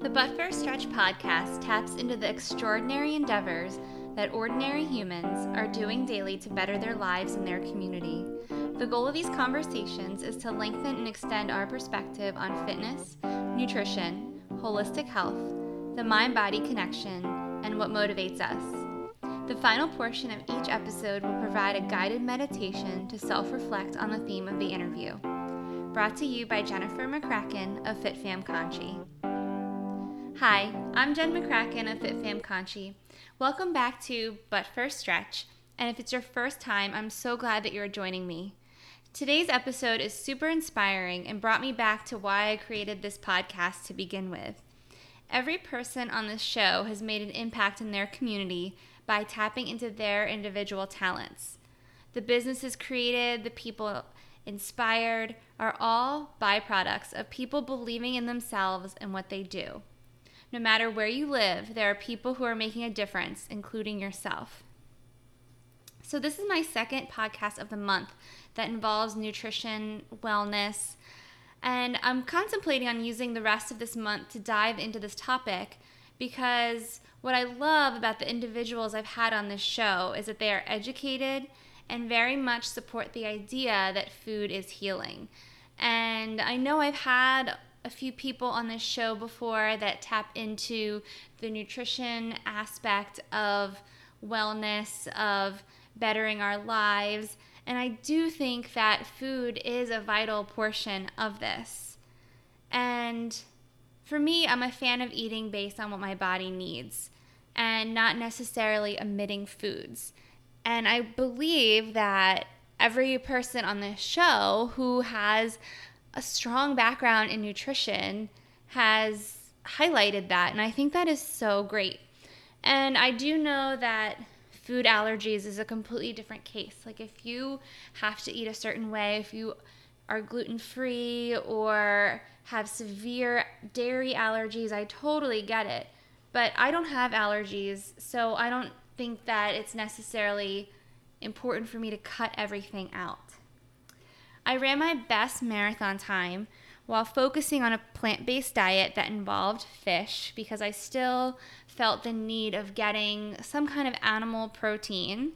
The But First Stretch podcast taps into the extraordinary endeavors that ordinary humans are doing daily to better their lives and their community. The goal of these conversations is to lengthen and extend our perspective on fitness, nutrition, holistic health, the mind body connection, and what motivates us. The final portion of each episode will provide a guided meditation to self reflect on the theme of the interview. Brought to you by Jennifer McCracken of FitFam Conshy. Hi, I'm Jen McCracken of FitFam Conshy. Welcome back to But First Stretch, and if it's your first time, I'm so glad that you're joining me. Today's episode is super inspiring and brought me back to why I created this podcast to begin with. Every person on this show has made an impact in their community by tapping into their individual talents. The businesses created, the people inspired, are all byproducts of people believing in themselves and what they do. No matter where you live, there are people who are making a difference, including yourself. So, this is my second podcast of the month that involves nutrition, wellness, and I'm contemplating on using the rest of this month to dive into this topic because what I love about the individuals I've had on this show is that they are educated and very much support the idea that food is healing. And I know I've had a few people on this show before that tap into the nutrition aspect of wellness, of bettering our lives. And I do think that food is a vital portion of this. And for me, I'm a fan of eating based on what my body needs and not necessarily omitting foods. And I believe that every person on this show who has a strong background in nutrition has highlighted that. And I think that is so great. And I do know that food allergies is a completely different case. Like if you have to eat a certain way, if you are gluten free or have severe dairy allergies, I totally get it. But I don't have allergies, so I don't think that it's necessarily important for me to cut everything out. I ran my best marathon time while focusing on a plant based diet that involved fish because I still felt the need of getting some kind of animal protein.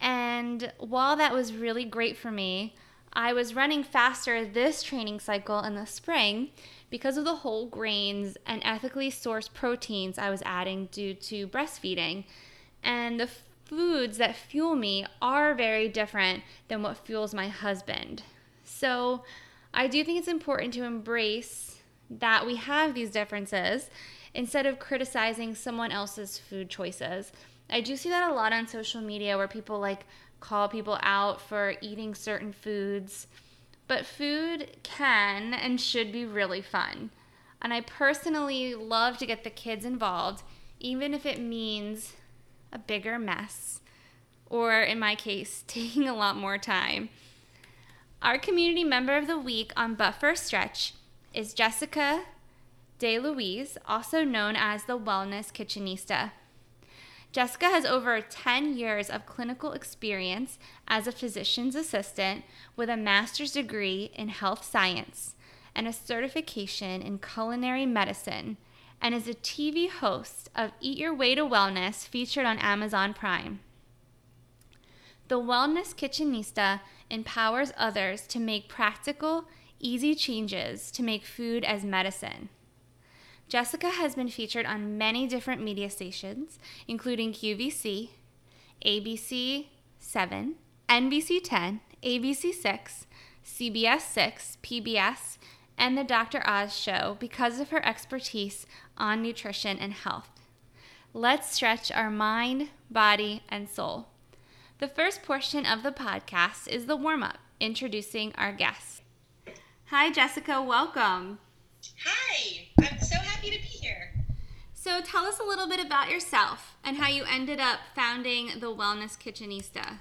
And while that was really great for me, I was running faster this training cycle in the spring because of the whole grains and ethically sourced proteins I was adding due to breastfeeding. And the foods that fuel me are very different than what fuels my husband. So I do think it's important to embrace that we have these differences instead of criticizing someone else's food choices. I do see that a lot on social media where people like call people out for eating certain foods. But food can and should be really fun. And I personally love to get the kids involved, even if it means a bigger mess, or in my case, taking a lot more time. Our community member of the week on But First Stretch is Jessica DeLuise, also known as the Wellness Kitchenista. Jessica has over 10 years of clinical experience as a physician's assistant with a master's degree in health science and a certification in culinary medicine, and is a TV host of Eat Your Way to Wellness featured on Amazon Prime. The Wellness Kitchenista empowers others to make practical, easy changes to make food as medicine. Jessica has been featured on many different media stations, including QVC, ABC 7, NBC 10, ABC 6, CBS 6, PBS, and The Dr. Oz Show because of her expertise on nutrition and health. Let's stretch our mind, body, and soul. The first portion of the podcast is the warm up, introducing our guests. Hi, Jessica. Welcome. Hi. I'm so happy to be here. So, tell us a little bit about yourself and how you ended up founding the Wellness Kitchenista.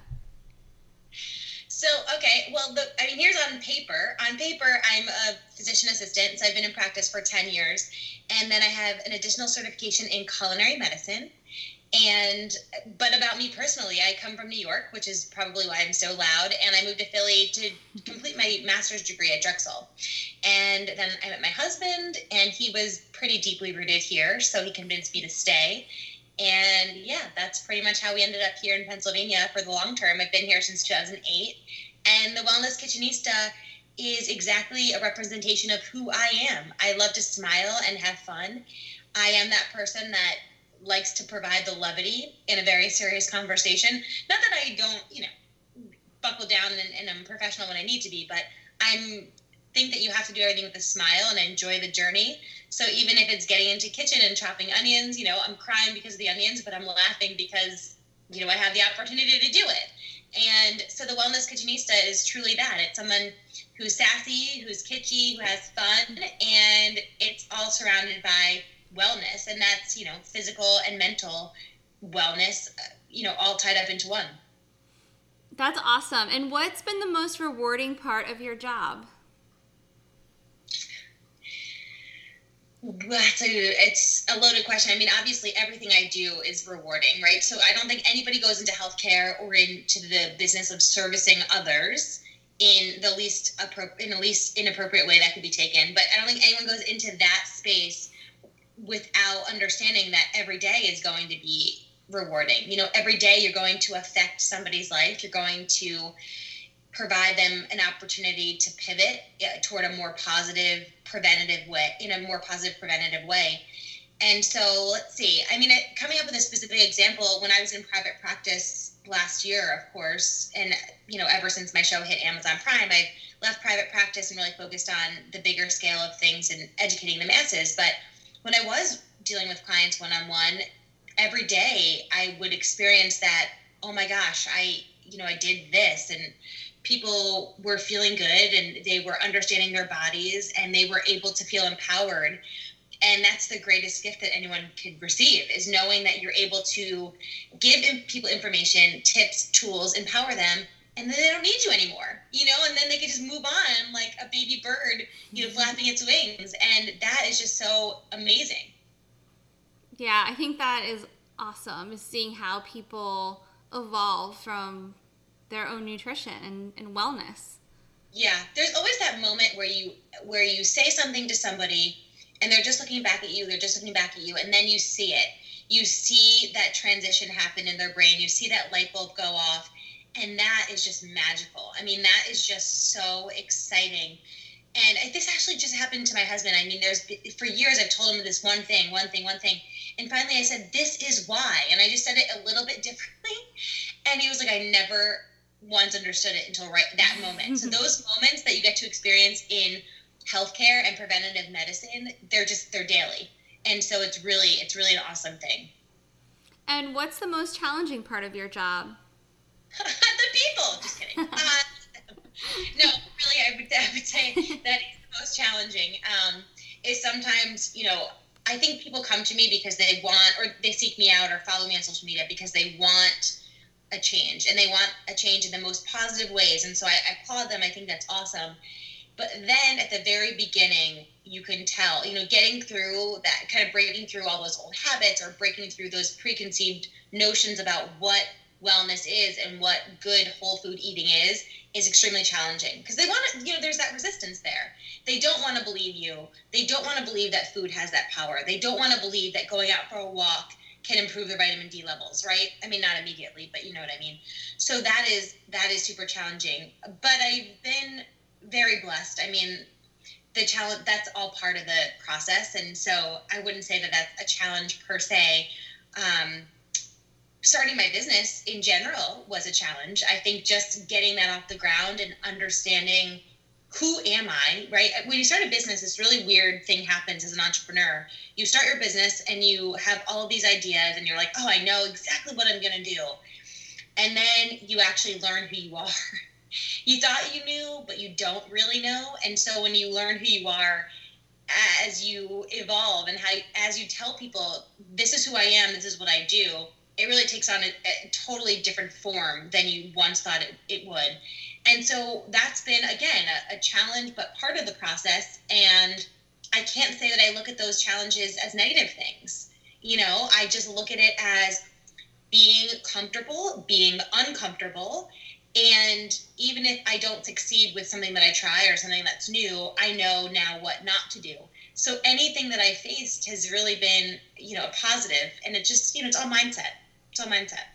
So, okay, well, the, I mean, here's on paper. On paper, I'm a physician assistant, so I've been in practice for 10 years. And then I have an additional certification in culinary medicine. And, but about me personally, I come from New York, which is probably why I'm so loud. And I moved to Philly to complete my master's degree at Drexel. And then I met my husband, and he was pretty deeply rooted here, so he convinced me to stay. And yeah, that's pretty much how we ended up here in Pennsylvania for the long term. I've been here since 2008. And the Wellness Kitchenista is exactly a representation of who I am. I love to smile and have fun. I am that person that likes to provide the levity in a very serious conversation. Not that I don't, you know, buckle down and, and I'm professional when I need to be, but I'm think that you have to do everything with a smile and enjoy the journey. So even if it's getting into kitchen and chopping onions, you know, I'm crying because of the onions, but I'm laughing because you know I have the opportunity to do it. And so the wellness kitchenista is truly that. It's someone who's sassy, who's kitschy, who has fun, and it's all surrounded by wellness, and that's you know physical and mental wellness, uh, you know, all tied up into one. That's awesome. And what's been the most rewarding part of your job? That's a, it's a loaded question. I mean, obviously, everything I do is rewarding, right? So I don't think anybody goes into healthcare or into the business of servicing others in the least appro- in the least inappropriate way that could be taken. But I don't think anyone goes into that space without understanding that every day is going to be rewarding. You know, every day you're going to affect somebody's life. You're going to provide them an opportunity to pivot toward a more positive preventative way in a more positive preventative way and so let's see i mean coming up with a specific example when i was in private practice last year of course and you know ever since my show hit amazon prime i've left private practice and really focused on the bigger scale of things and educating the masses but when i was dealing with clients one-on-one every day i would experience that oh my gosh i you know i did this and people were feeling good and they were understanding their bodies and they were able to feel empowered. And that's the greatest gift that anyone could receive is knowing that you're able to give people information tips tools empower them and then they don't need you anymore you know and then they can just move on like a baby bird you know mm-hmm. flapping its wings and that is just so amazing yeah i think that is awesome is seeing how people evolve from their own nutrition and, and wellness. Yeah, there's always that moment where you where you say something to somebody and they're just looking back at you, they're just looking back at you, and then you see it. You see that transition happen in their brain, you see that light bulb go off, and that is just magical. I mean, that is just so exciting. And this actually just happened to my husband. I mean, there's for years I've told him this one thing, one thing, one thing, and finally I said, "This is why," and I just said it a little bit differently, and he was like, "I never once understood it until right that moment. so those moments that you get to experience in healthcare and preventative medicine, they're just they're daily. And so it's really it's really an awesome thing. And what's the most challenging part of your job? the people. Just kidding. uh, no, really, I would, I would say that is the most challenging. Um, is sometimes you know I think people come to me because they want or they seek me out or follow me on social media because they want a change and they want a change in the most positive ways. And so I, I applaud them. I think that's awesome. But then at the very beginning, you can tell, you know, getting through that, kind of breaking through all those old habits or breaking through those preconceived notions about what wellness is and what good whole food eating is is extremely challenging because they want to you know there's that resistance there they don't want to believe you they don't want to believe that food has that power they don't want to believe that going out for a walk can improve their vitamin D levels, right? I mean, not immediately, but you know what I mean. So that is that is super challenging. But I've been very blessed. I mean, the challenge that's all part of the process, and so I wouldn't say that that's a challenge per se. Um, starting my business in general was a challenge. I think just getting that off the ground and understanding who am I, right? When you start a business, this really weird thing happens as an entrepreneur. You start your business and you have all these ideas, and you're like, oh, I know exactly what I'm going to do. And then you actually learn who you are. you thought you knew, but you don't really know. And so when you learn who you are, as you evolve and how as you tell people this is who I am, this is what I do, it really takes on a, a totally different form than you once thought it, it would And so that's been, again, a, a challenge, but part of the process. And I can't say that I look at those challenges as negative things. You know, I just look at it as being comfortable, being uncomfortable. And even if I don't succeed with something that I try or something that's new, I know now what not to do. So anything that I faced has really been, you know, a. And it just, you know, it's all mindset. All mindset.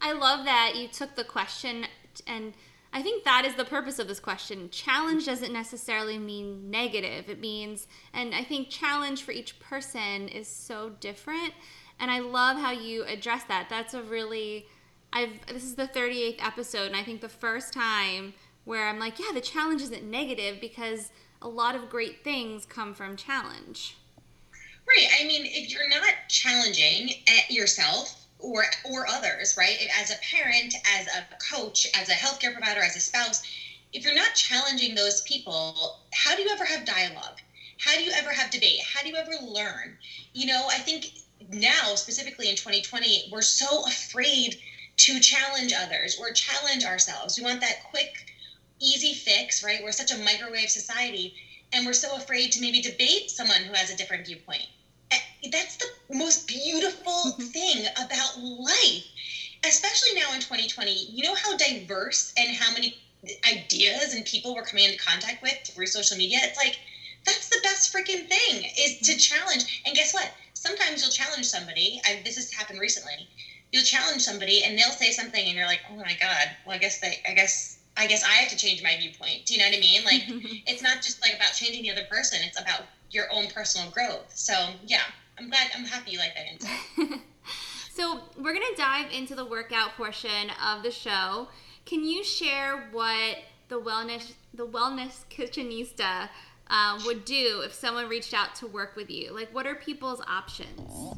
I love that you took the question and I think that is the purpose of this question. Challenge doesn't necessarily mean negative. It means, and I think challenge for each person is so different. And I love how you address that. That's a really, I've, this is the 38th episode, and I think the first time where I'm like, yeah, the challenge isn't negative because a lot of great things come from challenge. Right. I mean, if you're not challenging yourself, or or others, right? As a parent, as a coach, as a healthcare provider, as a spouse, if you're not challenging those people, how do you ever have dialogue? How do you ever have debate? How do you ever learn? You know, I think now, specifically in 2020, we're so afraid to challenge others or challenge ourselves. We want that quick, easy fix, right? We're such a microwave society, and we're so afraid to maybe debate someone who has a different viewpoint that's the most beautiful mm-hmm. thing about life especially now in 2020 you know how diverse and how many ideas and people we're coming into contact with through social media? It's like that's the best freaking thing is to mm-hmm. challenge. And guess what? Sometimes you'll challenge somebody. I, this has happened recently. You'll challenge somebody and they'll say something and you're like oh my god. Well i guess they i guess i guess i have to change my viewpoint. Do you know what i mean? Like it's not just like about changing the other person. It's about your own personal growth. So yeah I'm glad. I'm happy you like that so we're gonna dive into the workout portion of the show. Can you share what the wellness the wellness kitchenista uh, would do if someone reached out to work with you? Like, what are people's options?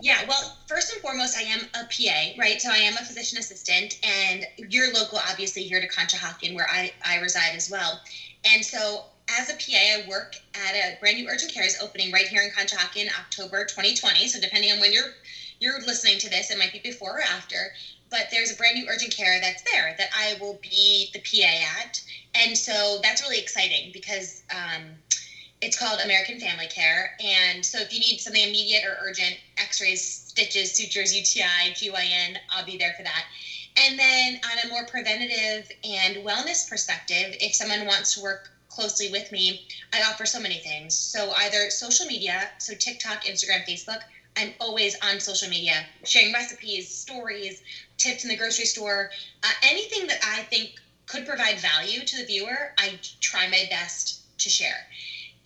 Yeah, well, first and foremost, I am a PA, right? So I am a physician assistant, and you're local, obviously, here to Conshohocken, where I, I reside as well. And so as a PA, I work at a brand new urgent care is opening right here in Conshohocken, October 2020. So depending on when you're you're listening to this, it might be before or after. But there's a brand new urgent care that's there that I will be the PA at, and so that's really exciting because um, it's called American Family Care. And so if you need something immediate or urgent, X-rays, stitches, sutures, UTI, GYN, I'll be there for that. And then on a more preventative and wellness perspective, if someone wants to work closely with me, I offer so many things. So either social media, so TikTok, Instagram, Facebook. I'm always on social media, sharing recipes, stories, tips in the grocery store, uh, anything that I think could provide value to the viewer. I try my best to share.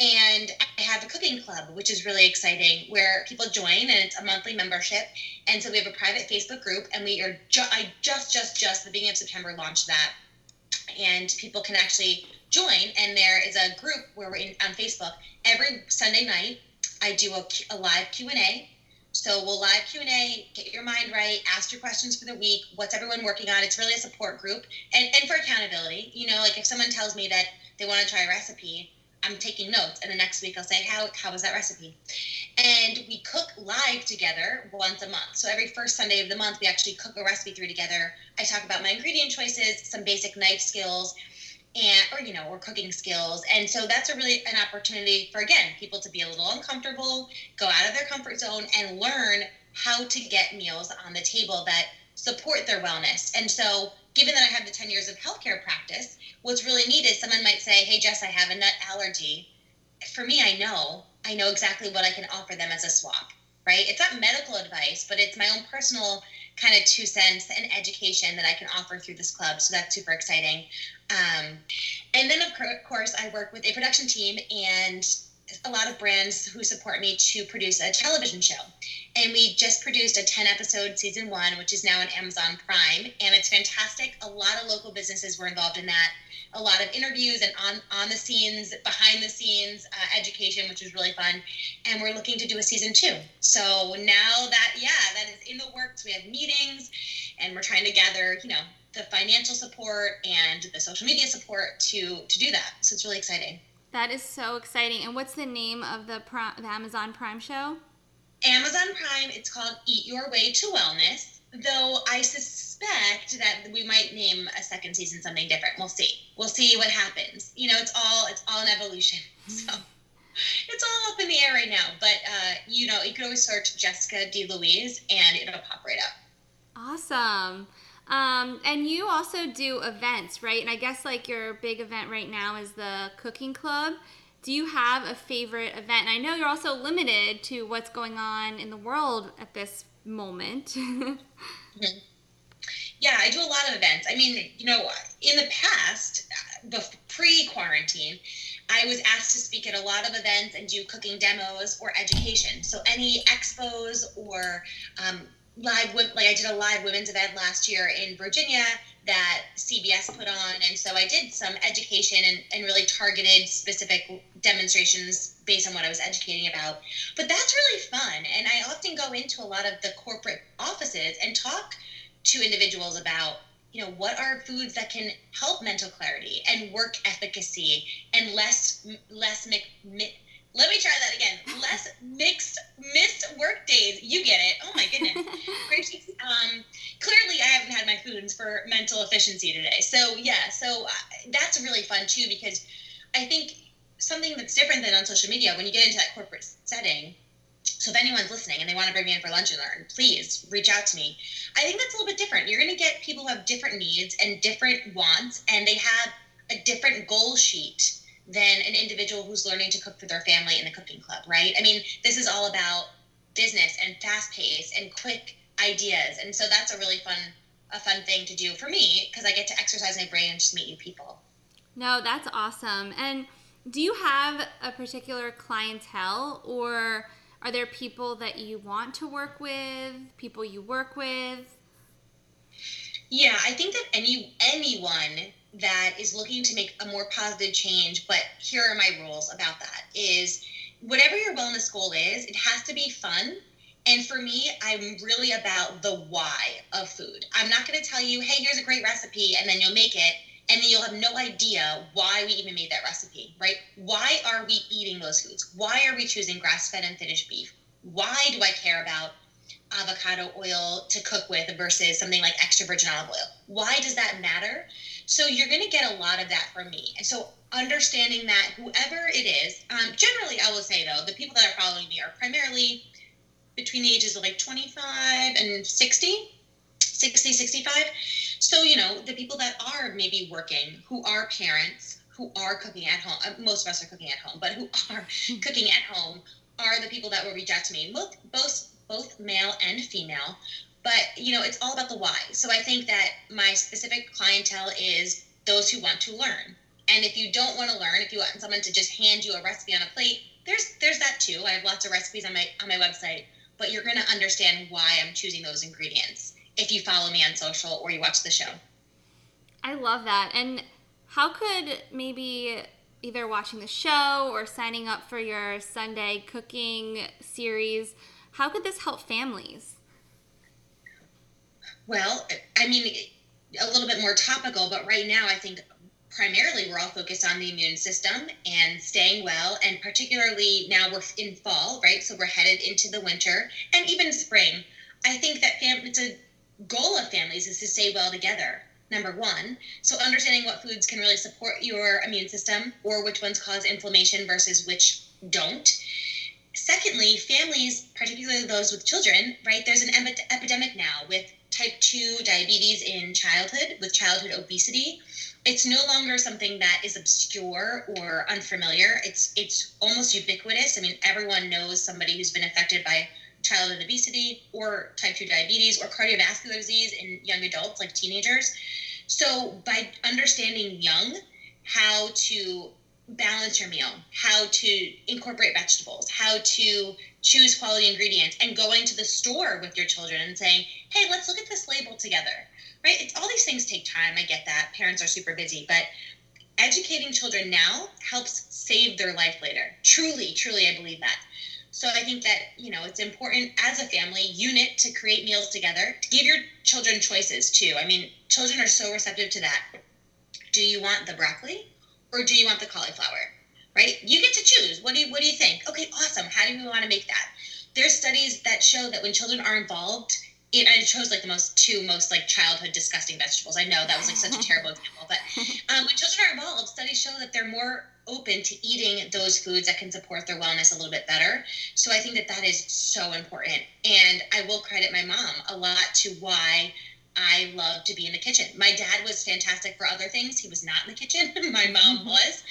And I have a cooking club, which is really exciting, where people join, and it's a monthly membership. And so we have a private Facebook group, and we are ju- I just, just, just the beginning of September launched that, and people can actually join and there is a group where we're in, on facebook. Every sunday night i do a, a live q&a so we'll live q&a get your mind right ask your questions for the week what's everyone working on? It's really a support group and, and for accountability. You know like if someone tells me that they want to try a recipe i'm taking notes and the next week i'll say how, how was that recipe? And we cook live together once a month. So every first sunday of the month we actually cook a recipe through together. I talk about my ingredient choices some basic knife skills and or you know or cooking skills. And so that's a really an opportunity for again people to be a little uncomfortable go out of their comfort zone and learn how to get meals on the table that support their wellness. And so given that i have the 10 years of healthcare practice what's really neat is someone might say hey jess i have a nut allergy. For me i know. I know exactly what i can offer them as a swap right? It's not medical advice but it's my own personal kind of two cents and education that I can offer through this club. So that's super exciting. Um, and then, of course, I work with a production team and a lot of brands who support me to produce a television show. And we just produced a 10 episode season one, which is now on Amazon Prime. And it's fantastic. A lot of local businesses were involved in that a lot of interviews and on on the scenes, behind the scenes uh, education, which was really fun. And we're looking to do a season two. So now that yeah, that is in the works. We have meetings, and we're trying to gather you know the financial support and the social media support to to do that. So it's really exciting. That is so exciting. And what's the name of the, the Amazon Prime show? Amazon Prime. It's called Eat Your Way to Wellness though I suspect that we might name a second season something different. We'll see. We'll see what happens. You know, it's all it's all an evolution. So it's all up in the air right now. But uh, you know, you can always search Jessica DeLuise and it'll pop right up. Awesome. Um, and you also do events, right? And I guess like your big event right now is the cooking club. Do you have a favorite event? And I know you're also limited to what's going on in the world at this moment. mm-hmm. Yeah, I do a lot of events. I mean, you know, in the past, pre quarantine, I was asked to speak at a lot of events and do cooking demos or education. So any expos or um, live, like I did a live women's event last year in Virginia that CBS put on. And so I did some education and, and really targeted specific demonstrations based on what I was educating about. But that's really fun. And I often go into a lot of the corporate offices and talk to individuals about you know what are foods that can help mental clarity and work efficacy and less less mi- mi- let me try that again. Less mixed missed work days. You get it. Oh my goodness. Um, clearly i haven't had my foods for mental efficiency today. So yeah so uh, that's really fun too because i think something that's different than on social media when you get into that corporate setting so if anyone's listening and they want to bring me in for lunch and learn, please reach out to me. I think that's a little bit different. You're going to get people who have different needs and different wants, and they have a different goal sheet than an individual who's learning to cook for their family in the cooking club, right? I mean, this is all about business and fast pace and quick ideas, and so that's a really fun a fun thing to do for me because I get to exercise my brain and just meet new people. No, that's awesome. And do you have a particular clientele or are there people that you want to work with, people you work with? Yeah, I think that any anyone that is looking to make a more positive change, but here are my rules about that is whatever your wellness goal is, it has to be fun. And for me, I'm really about the why of food. I'm not going to tell you, hey, here's a great recipe, and then you'll make it and then you'll have no idea why we even made that recipe, right? Why are we eating those foods? Why are we choosing grass fed and finished beef? Why do I care about avocado oil to cook with versus something like extra virgin olive oil? Why does that matter? So you're going to get a lot of that from me. And so understanding that whoever it is, um, generally, I will say though, the people that are following me are primarily between the ages of like 25 and 60, 60, 65 so, you know, the people that are maybe working, who are parents, who are cooking at home, uh, most of us are cooking at home, but who are cooking at home are the people that will reach out to me, both, both, both male and female. But, you know, it's all about the why. So I think that my specific clientele is those who want to learn. And if you don't want to learn, if you want someone to just hand you a recipe on a plate, there's there's that too. I have lots of recipes on my on my website, but you're going to understand why I'm choosing those ingredients if you follow me on social or you watch the show. I love that. And how could maybe either watching the show or signing up for your Sunday cooking series, how could this help families? Well, I mean, a little bit more topical, but right now I think primarily we're all focused on the immune system and staying well. And particularly now we're in fall right? So we're headed into the winter and even spring. I think that fam- it's a goal of families is to stay well together number one. So understanding what foods can really support your immune system or which ones cause inflammation versus which don't. Secondly families particularly those with children right? There's an epidemic now with type 2 diabetes in childhood with childhood obesity it's no longer something that is obscure or unfamiliar it's it's almost ubiquitous i mean everyone knows somebody who's been affected by childhood obesity or type 2 diabetes or cardiovascular disease in young adults like teenagers. So by understanding young how to balance your meal, how to incorporate vegetables, how to choose quality ingredients, and going to the store with your children and saying, hey, let's look at this label together. Right? It's all these things take time. I get that. Parents are super busy, but educating children now helps save their life later. Truly, truly, I believe that. So I think that, you know, it's important as a family unit to create meals together, to give your children choices too. I mean, children are so receptive to that. Do you want the broccoli or do you want the cauliflower? Right? You get to choose. What do you what do you think? Okay, awesome. How do we want to make that? There's studies that show that when children are involved it, I chose like the most two most like childhood disgusting vegetables. I know that was like such a terrible example, but um, when children are involved, studies show that they're more open to eating those foods that can support their wellness a little bit better. So I think that that is so important. And I will credit my mom a lot to why I love to be in the kitchen. My dad was fantastic for other things. He was not in the kitchen. my mom mm-hmm. was.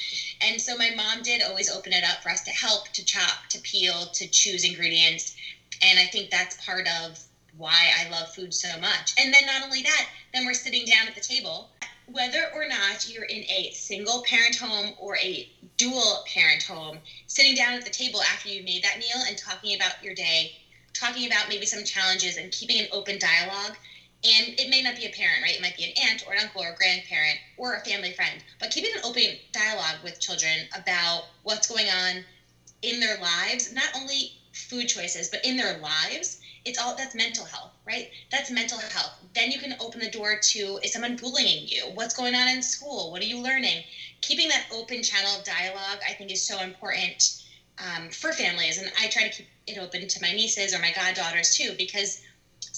And so my mom did always open it up for us to help, to chop, to peel, to choose ingredients. And I think that's part of why I love food so much. And then not only that, then we're sitting down at the table. Whether or not you're in a single parent home or a dual parent home, sitting down at the table after you've made that meal and talking about your day, talking about maybe some challenges and keeping an open dialogue. And it may not be a parent, right? It might be an aunt or an uncle or a grandparent or a family friend, but keeping an open dialogue with children about what's going on in their lives, not only food choices, but in their lives it's all that's mental health, right? That's mental health. Then you can open the door to is someone bullying you? What's going on in school? What are you learning? Keeping that open channel of dialogue, I think, is so important um, for families. And I try to keep it open to my nieces or my goddaughters too, because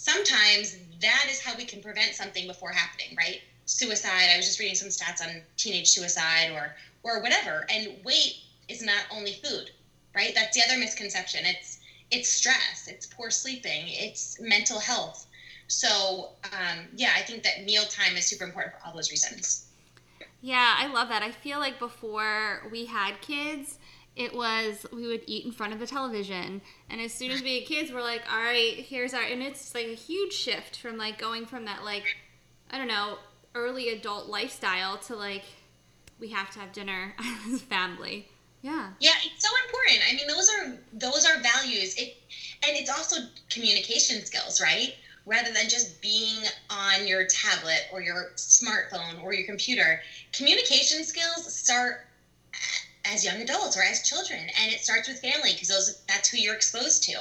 sometimes that is how we can prevent something before happening, right? Suicide. I was just reading some stats on teenage suicide or or whatever. And weight is not only food, right? That's the other misconception. It's it's stress, it's poor sleeping, it's mental health. So, um, yeah, I think that mealtime is super important for all those reasons. Yeah, I love that. I feel like before we had kids, it was we would eat in front of the television and as soon as we had kids we're like all right here's our and it's like a huge shift from like going from that like i don't know early adult lifestyle to like we have to have dinner as a family yeah. Yeah, it's so important. I mean, those are those are values. It and it's also communication skills, right? Rather than just being on your tablet or your smartphone or your computer, communication skills start as young adults or as children and it starts with family because those that's who you're exposed to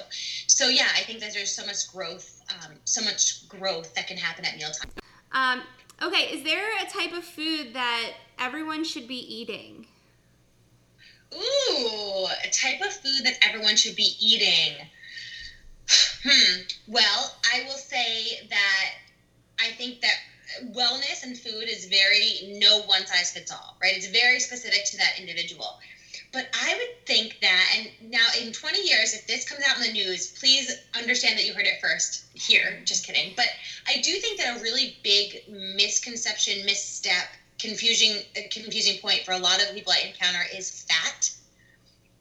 so yeah i think that there's so much growth um, so much growth that can happen at mealtime um, okay is there a type of food that everyone should be eating Ooh, a type of food that everyone should be eating. Hmm. Well, I will say that I think that wellness and food is very no one size fits all, right? It's very specific to that individual. But I would think that, and now in 20 years, if this comes out in the news, please understand that you heard it first here. Just kidding. But I do think that a really big misconception, misstep, confusing confusing point for a lot of people I encounter is fat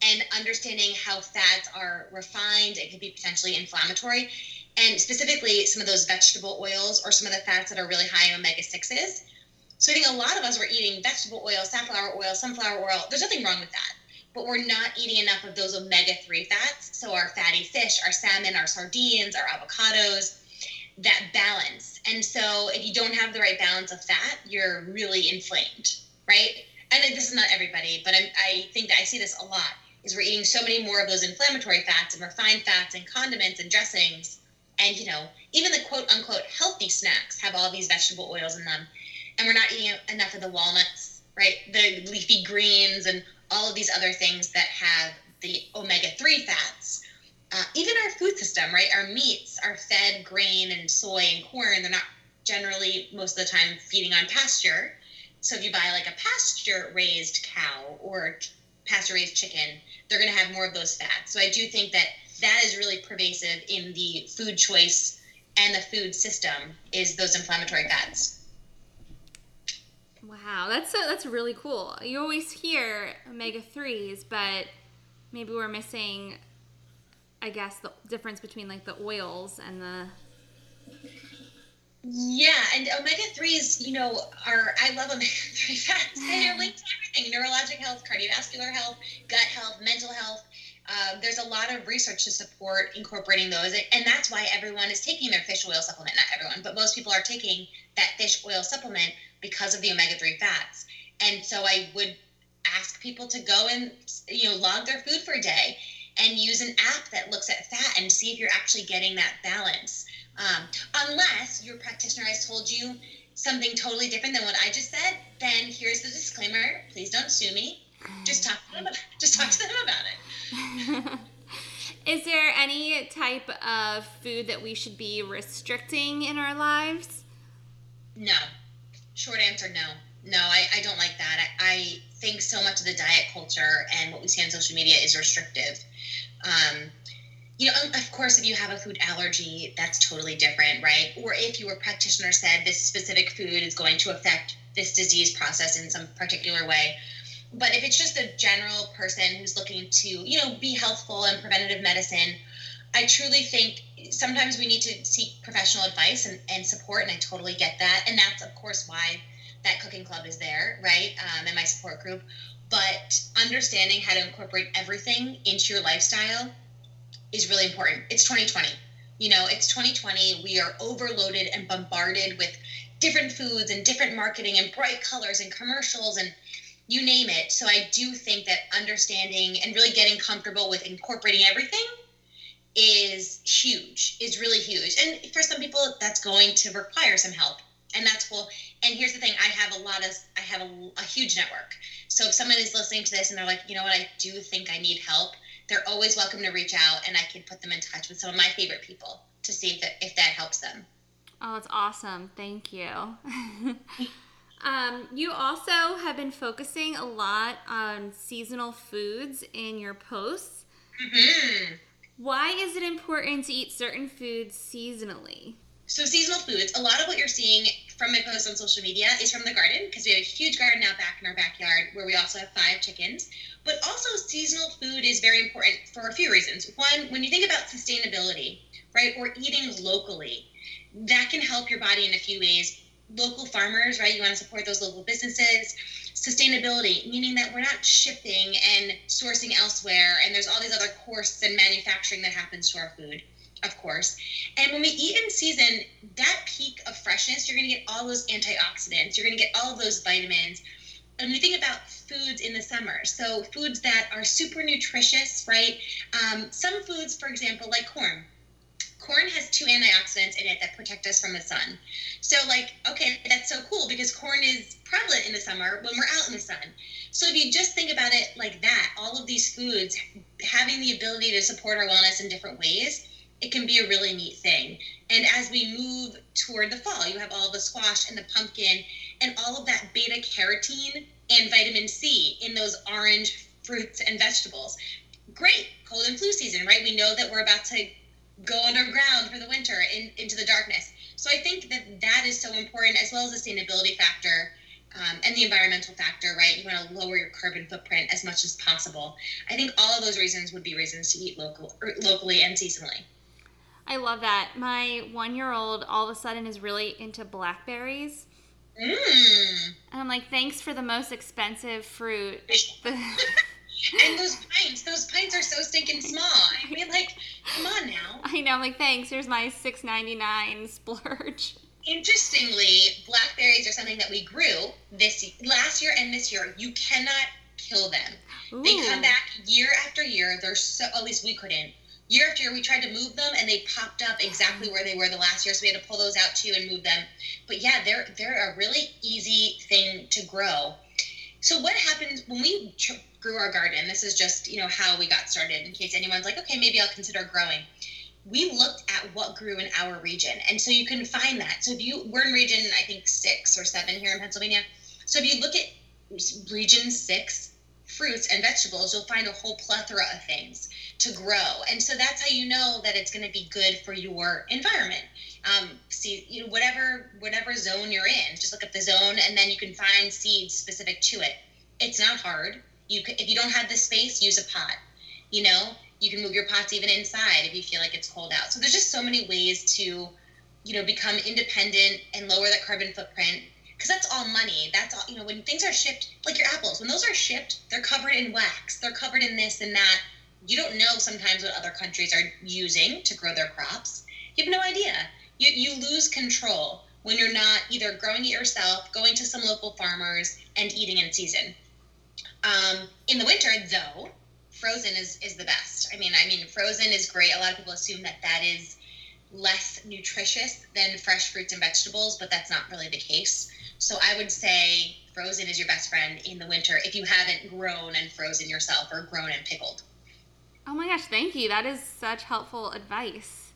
and understanding how fats are refined and can be potentially inflammatory and specifically some of those vegetable oils or some of the fats that are really high in omega 6s so i think a lot of us were eating vegetable oil safflower oil sunflower oil there's nothing wrong with that but we're not eating enough of those omega-3 fats so our fatty fish our salmon our sardines our avocados that balance. And so if you don't have the right balance of fat, you're really inflamed, right? And this is not everybody, but I, I think that I see this a lot is we're eating so many more of those inflammatory fats and refined fats and condiments and dressings. And, you know, even the quote unquote healthy snacks have all these vegetable oils in them. And we're not eating enough of the walnuts, right? The leafy greens and all of these other things that have the omega 3 fats uh, even our food system, right? Our meats are fed grain and soy and corn. They're not generally most of the time feeding on pasture. So if you buy like a pasture raised cow or pasture raised chicken, they're going to have more of those fats. So I do think that that is really pervasive in the food choice and the food system is those inflammatory fats. Wow, that's a, that's really cool. You always hear omega threes, but maybe we're missing I guess the difference between like the oils and the yeah, and omega threes, you know, are I love omega three fats. They are linked to everything: neurologic health, cardiovascular health, gut health, mental health. Uh, there's a lot of research to support incorporating those, and that's why everyone is taking their fish oil supplement. Not everyone, but most people are taking that fish oil supplement because of the omega three fats. And so I would ask people to go and you know log their food for a day and use an app that looks at fat and see if you're actually getting that balance. Um, unless your practitioner has told you something totally different than what I just said, then here's the disclaimer. Please don't sue me. Just talk to them. About, just talk to them about it. Is there any type of food that we should be restricting in our lives? No. Short answer no. No, I, I don't like that. I, I think so much of the diet culture and what we see on social media is restrictive. Um, you know, of course, if you have a food allergy, that's totally different, right? Or if your practitioner said this specific food is going to affect this disease process in some particular way. But if it's just a general person who's looking to, you know, be healthful and preventative medicine, I truly think sometimes we need to seek professional advice and, and support, and I totally get that. And that's, of course, why that cooking club is there, right? Um, and my support group. But understanding how to incorporate everything into your lifestyle is really important. It's 2020. You know, it's 2020. We are overloaded and bombarded with different foods and different marketing and bright colors and commercials and you name it. So I do think that understanding and really getting comfortable with incorporating everything is huge, is really huge. And for some people, that's going to require some help and that's cool. And here's the thing: I have a lot of, I have a, a, huge network. So if someone is listening to this and they're like, you know what, I do think I need help, they're always welcome to reach out, and I can put them in touch with some of my favorite people to see if if that helps them. Oh, that's awesome! Thank you. um, you also have been focusing a lot on seasonal foods in your posts. Mm-hmm. Why is it important to eat certain foods seasonally? So seasonal foods, a lot of what you're seeing from my posts on social media is from the garden because we have a huge garden out back in our backyard where we also have five chickens. But also seasonal food is very important for a few reasons. One, when you think about sustainability, right, or eating locally, that can help your body in a few ways. Local farmers, right? You want to support those local businesses. Sustainability, meaning that we're not shipping and sourcing elsewhere, and there's all these other costs and manufacturing that happens to our food of course. And when we eat in season, that peak of freshness, you're going to get all those antioxidants, you're going to get all those vitamins. And we think about foods in the summer. So, foods that are super nutritious, right? Um, some foods, for example, like corn. Corn has two antioxidants in it that protect us from the sun. So, like, okay, that's so cool because corn is prevalent in the summer when we're out in the sun. So, if you just think about it like that, all of these foods having the ability to support our wellness in different ways it can be a really neat thing. And as we move toward the fall, you have all the squash and the pumpkin and all of that beta carotene and vitamin C in those orange fruits and vegetables. Great, cold and flu season, right? We know that we're about to go underground for the winter in, into the darkness. So I think that that is so important, as well as the sustainability factor um, and the environmental factor, right? You want to lower your carbon footprint as much as possible. I think all of those reasons would be reasons to eat local, locally and seasonally. I love that. My one year old all of a sudden is really into blackberries. Mm. And I'm like, thanks for the most expensive fruit. and those pints, those pints are so stinking small. I mean, like, come on now. I know. I'm like, thanks. Here's my six ninety nine splurge. Interestingly, blackberries are something that we grew this last year and this year. You cannot kill them. Ooh. They come back year after year. They're so. At least we couldn't year after year we tried to move them and they popped up exactly where they were the last year so we had to pull those out too and move them but yeah they're they're a really easy thing to grow so what happens when we grew our garden this is just you know how we got started in case anyone's like okay maybe i'll consider growing we looked at what grew in our region and so you can find that so if you we're in region i think six or seven here in pennsylvania so if you look at region six fruits and vegetables you'll find a whole plethora of things to grow. And so that's how you know that it's going to be good for your environment. Um, see, you know, whatever whatever zone you're in, just look up the zone, and then you can find seeds specific to it. It's not hard. You if you don't have the space, use a pot. You know, you can move your pots even inside if you feel like it's cold out. So there's just so many ways to, you know, become independent and lower that carbon footprint because that's all money. That's all, you know, when things are shipped, like your apples, when those are shipped, they're covered in wax, they're covered in this and that you don't know sometimes what other countries are using to grow their crops. You have no idea. You, you lose control when you're not either growing it yourself, going to some local farmers, and eating in season. Um, in the winter, though, frozen is, is the best. I mean, I mean, frozen is great. A lot of people assume that that is less nutritious than fresh fruits and vegetables, but that's not really the case. So I would say frozen is your best friend in the winter if you haven't grown and frozen yourself or grown and pickled. Oh my gosh, thank you. That is such helpful advice.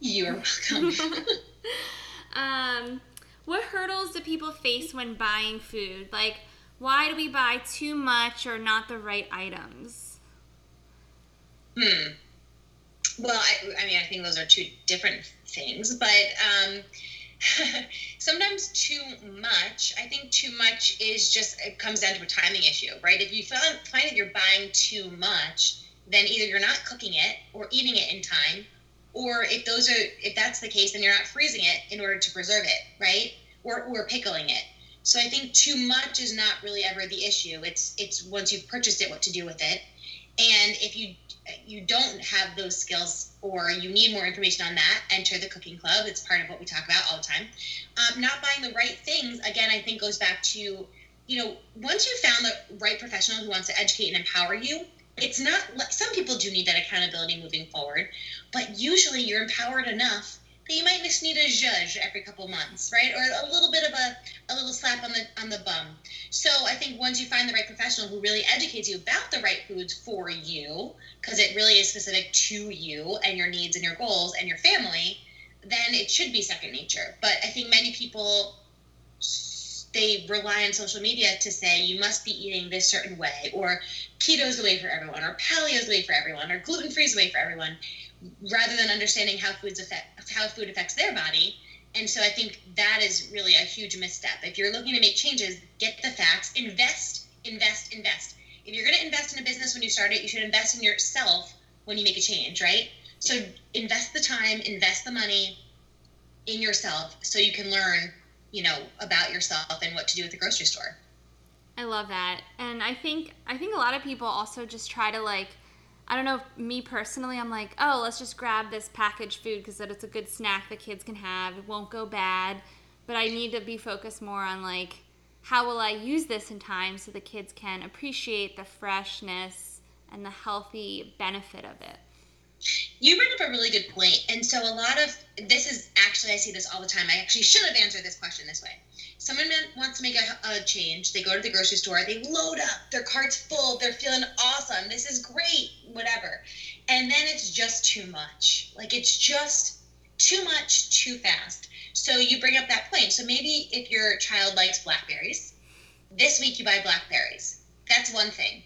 You're welcome. um, what hurdles do people face when buying food? Like, why do we buy too much or not the right items? Hmm. Well, I, I mean, I think those are two different things, but um, sometimes too much. I think too much is just it comes down to a timing issue, right? If you find, find that you're buying too much, then either you're not cooking it or eating it in time, or if those are if that's the case, then you're not freezing it in order to preserve it, right? Or or pickling it. So I think too much is not really ever the issue. It's it's once you've purchased it, what to do with it. And if you you don't have those skills or you need more information on that, enter the cooking club. It's part of what we talk about all the time. Um, not buying the right things, again, I think goes back to, you know, once you've found the right professional who wants to educate and empower you, it's not, like some people do need that accountability moving forward, but usually you're empowered enough that you might just need a judge every couple months, right? Or a little bit of a, a little slap on the on the bum. So I think once you find the right professional who really educates you about the right foods for you, because it really is specific to you and your needs and your goals and your family, then it should be second nature. But I think many people they rely on social media to say you must be eating this certain way or keto's the way for everyone or paleo's the way for everyone or gluten-free is the way for everyone rather than understanding how foods affect how food affects their body. And so I think that is really a huge misstep. If you're looking to make changes, get the facts, invest, invest, invest. If you're going to invest in a business when you start it, you should invest in yourself when you make a change, right? So invest the time, invest the money in yourself so you can learn, you know, about yourself and what to do at the grocery store. I love that. And I think I think a lot of people also just try to like I don't know, me personally, I'm like, oh, let's just grab this packaged food because it's a good snack the kids can have. It won't go bad. But I need to be focused more on like, how will I use this in time so the kids can appreciate the freshness and the healthy benefit of it. You bring up a really good point. And so a lot of this is actually I see this all the time. I actually should have answered this question this way. Someone wants to make a, a change. They go to the grocery store. They load up. Their cart's full. They're feeling awesome. This is great. Whatever. And then it's just too much. Like it's just too much too fast. So you bring up that point. So maybe if your child likes blackberries, this week you buy blackberries. That's one thing.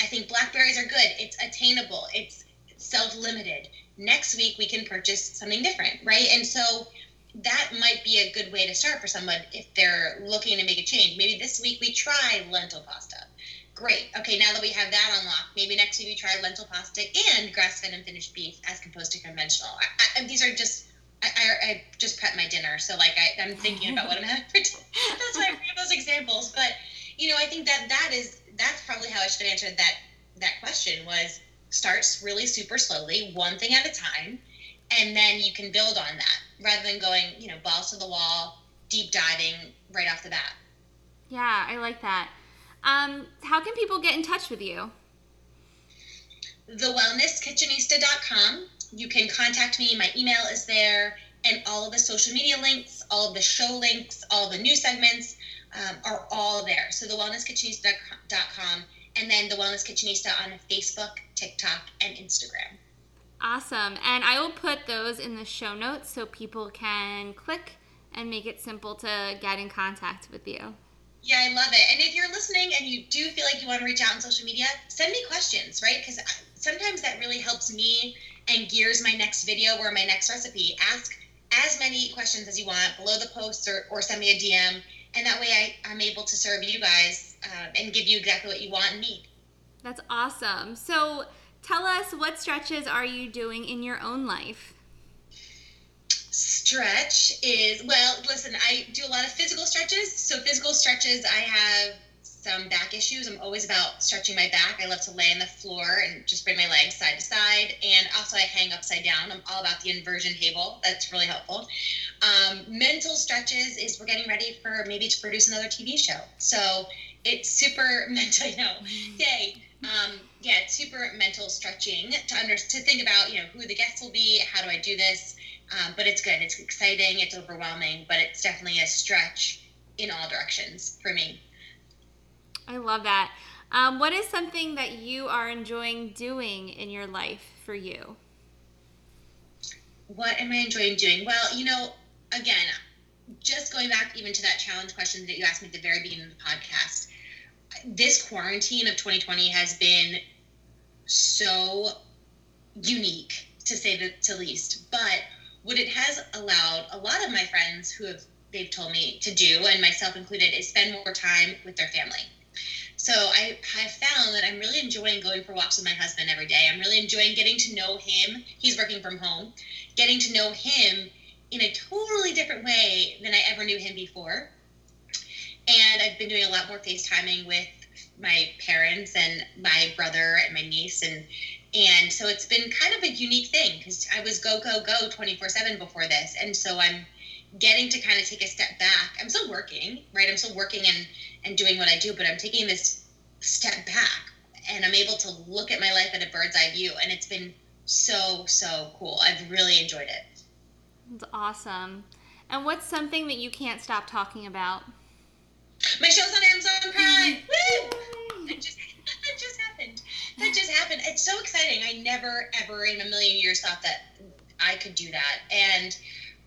I think blackberries are good. It's attainable. It's self-limited. Next week we can purchase something different, right? And so that might be a good way to start for someone if they're looking to make a change. Maybe this week we try lentil pasta. Great. Okay, now that we have that unlocked, maybe next week we try lentil pasta and grass-fed and finished beef as opposed to conventional. I, I, these are just. I, I, just prepped my dinner, so like I, am thinking about what I'm having for dinner. That's why I bring those examples. But you know, I think that that is that's probably how I should answer that that question was starts really super slowly, one thing at a time, and then you can build on that rather than going, you know, balls to the wall, deep diving right off the bat. Yeah, I like that. Um, how can people get in touch with you? TheWellnessKitchenista.com. You can contact me. My email is there, and all of the social media links, all of the show links, all the new segments um, are all there. So TheWellnessKitchenista.com and then the Wellness Kitchenista on Facebook, TikTok, and Instagram. Awesome. And I will put those in the show notes so people can click and make it simple to get in contact with you. Yeah, I love it. And if you're listening and you do feel like you want to reach out on social media, send me questions, right? Because sometimes that really helps me and gears my next video or my next recipe. Ask as many questions as you want below the post or, or send me a DM. And that way I, I'm able to serve you guys um, and give you exactly what you want and need. That's awesome. So tell us what stretches are you doing in your own life? Stretch is, well, listen, I do a lot of physical stretches. So, physical stretches, I have some back issues. I'm always about stretching my back. I love to lay on the floor and just bring my legs side to side. And also, I hang upside down. I'm all about the inversion table. That's really helpful. Um, mental stretches is we're getting ready for maybe to produce another TV show. So, it's super mental. You know, yay. Um, yeah, it's super mental stretching to under to think about. You know, who the guests will be. How do I do this? Um, but it's good. It's exciting. It's overwhelming, but it's definitely a stretch in all directions for me. I love that. Um, what is something that you are enjoying doing in your life for you? What am I enjoying doing? Well, you know, again, just going back even to that challenge question that you asked me at the very beginning of the podcast, this quarantine of 2020 has been so unique to say the to least. But what it has allowed a lot of my friends who have they've told me to do, and myself included, is spend more time with their family. So I have found that I'm really enjoying going for walks with my husband every day. I'm really enjoying getting to know him. He's working from home, getting to know him in a totally different way than I ever knew him before. And I've been doing a lot more FaceTiming with my parents and my brother and my niece and and so it's been kind of a unique thing because I was go go go 24 7 before this. And so I'm getting to kind of take a step back. I'm still working right? I'm still working and and doing what I do but I'm taking this step back and I'm able to look at my life at a bird's eye view. And it's been so so cool. I've really enjoyed it. It's awesome. And what's something that you can't stop talking about my show's on Amazon Prime. Woo! It just, it just happened. That just happened. It's so exciting. I never, ever in a million years thought that I could do that. And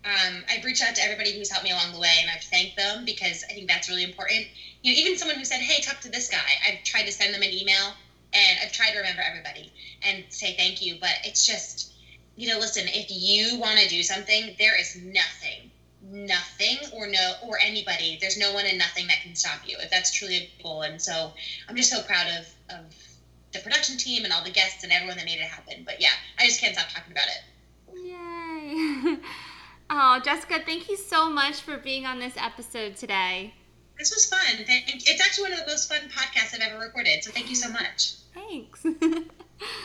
um, I've reached out to everybody who's helped me along the way, and I've thanked them because I think that's really important. You know, even someone who said, "Hey, talk to this guy," I've tried to send them an email, and I've tried to remember everybody and say thank you. But it's just, you know, listen, if you want to do something, there is nothing nothing or no or anybody. There's no one and nothing that can stop you if that's truly a goal. And so i'm just so proud of of the production team and all the guests and everyone that made it happen. But yeah i just can't stop talking about it. Yay. Oh jessica thank you so much for being on this episode today. This was fun. It's actually one of the most fun podcasts i've ever recorded. So thank you so much. Thanks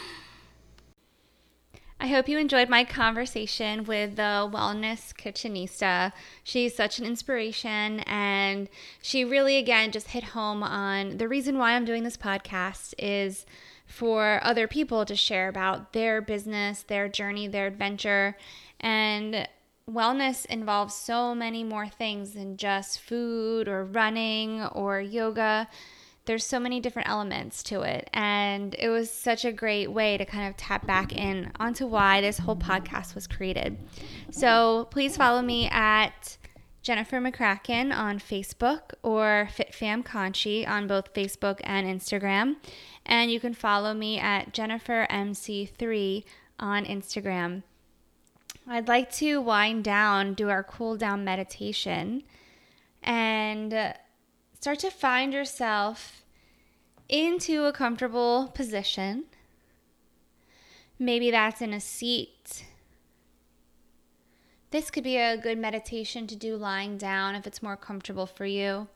I hope you enjoyed my conversation with the Wellness Kitchenista. She's such an inspiration, and she really, again, just hit home on the reason why I'm doing this podcast is for other people to share about their business, their journey, their adventure. And wellness involves so many more things than just food or running or yoga there's so many different elements to it. And it was such a great way to kind of tap back in onto why this whole podcast was created. So please follow me at Jennifer McCracken on Facebook or FitFam Conshy on both Facebook and Instagram. And you can follow me at Jennifer MC3 on Instagram. I'd like to wind down, do our cool down meditation, and start to find yourself into a comfortable position. Maybe that's in a seat. This could be a good meditation to do lying down if it's more comfortable for you.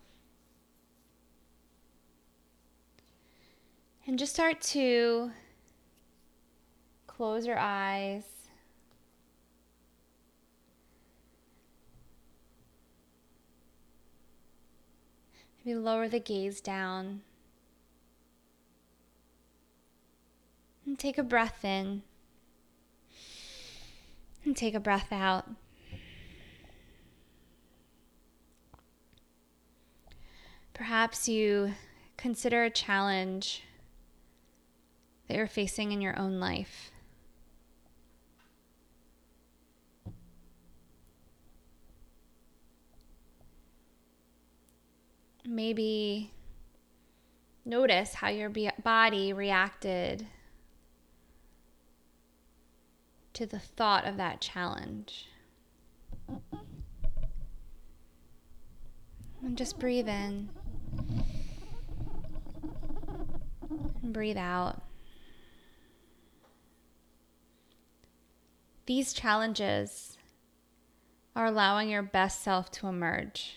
And just start to close your eyes. Maybe lower the gaze down. And take a breath in. And take a breath out. Perhaps you consider a challenge that you're facing in your own life. Maybe notice how your body reacted to the thought of that challenge. And just breathe in and breathe out. These challenges are allowing your best self to emerge.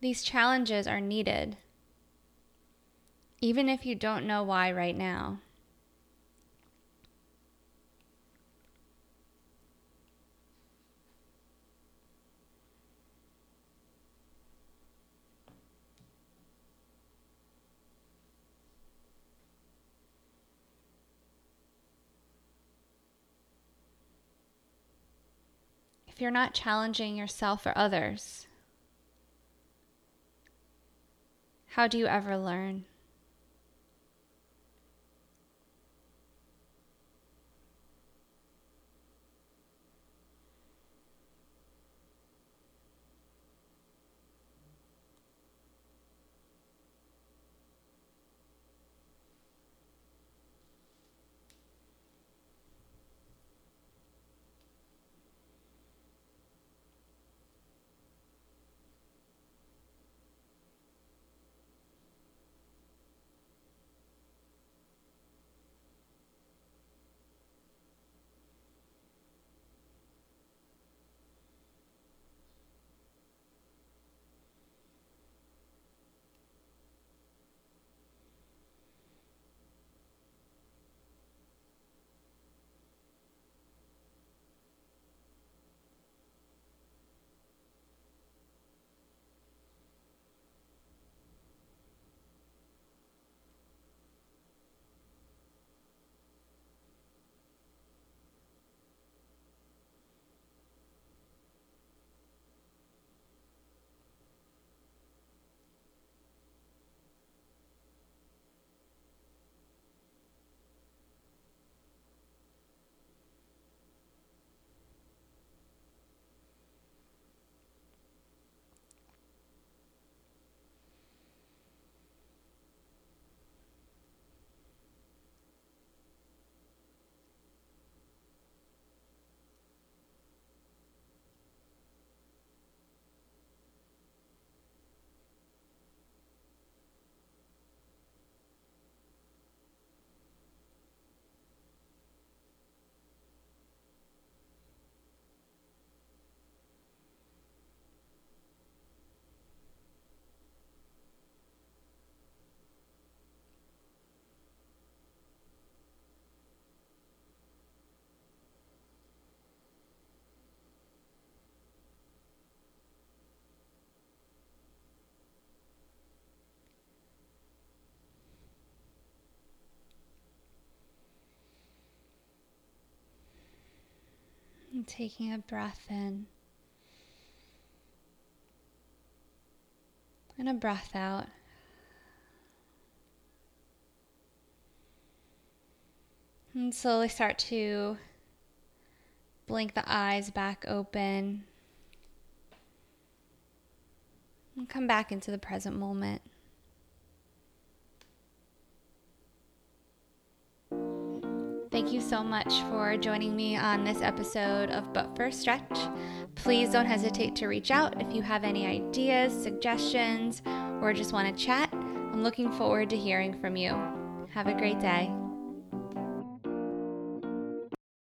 These challenges are needed, even if you don't know why right now. if you're not challenging yourself or others, how do you ever learn? Taking a breath in and a breath out. And slowly start to blink the eyes back open and come back into the present moment. Thank you so much for joining me on this episode of But First Stretch. Please don't hesitate to reach out if you have any ideas, suggestions, or just want to chat. I'm looking forward to hearing from you. Have a great day.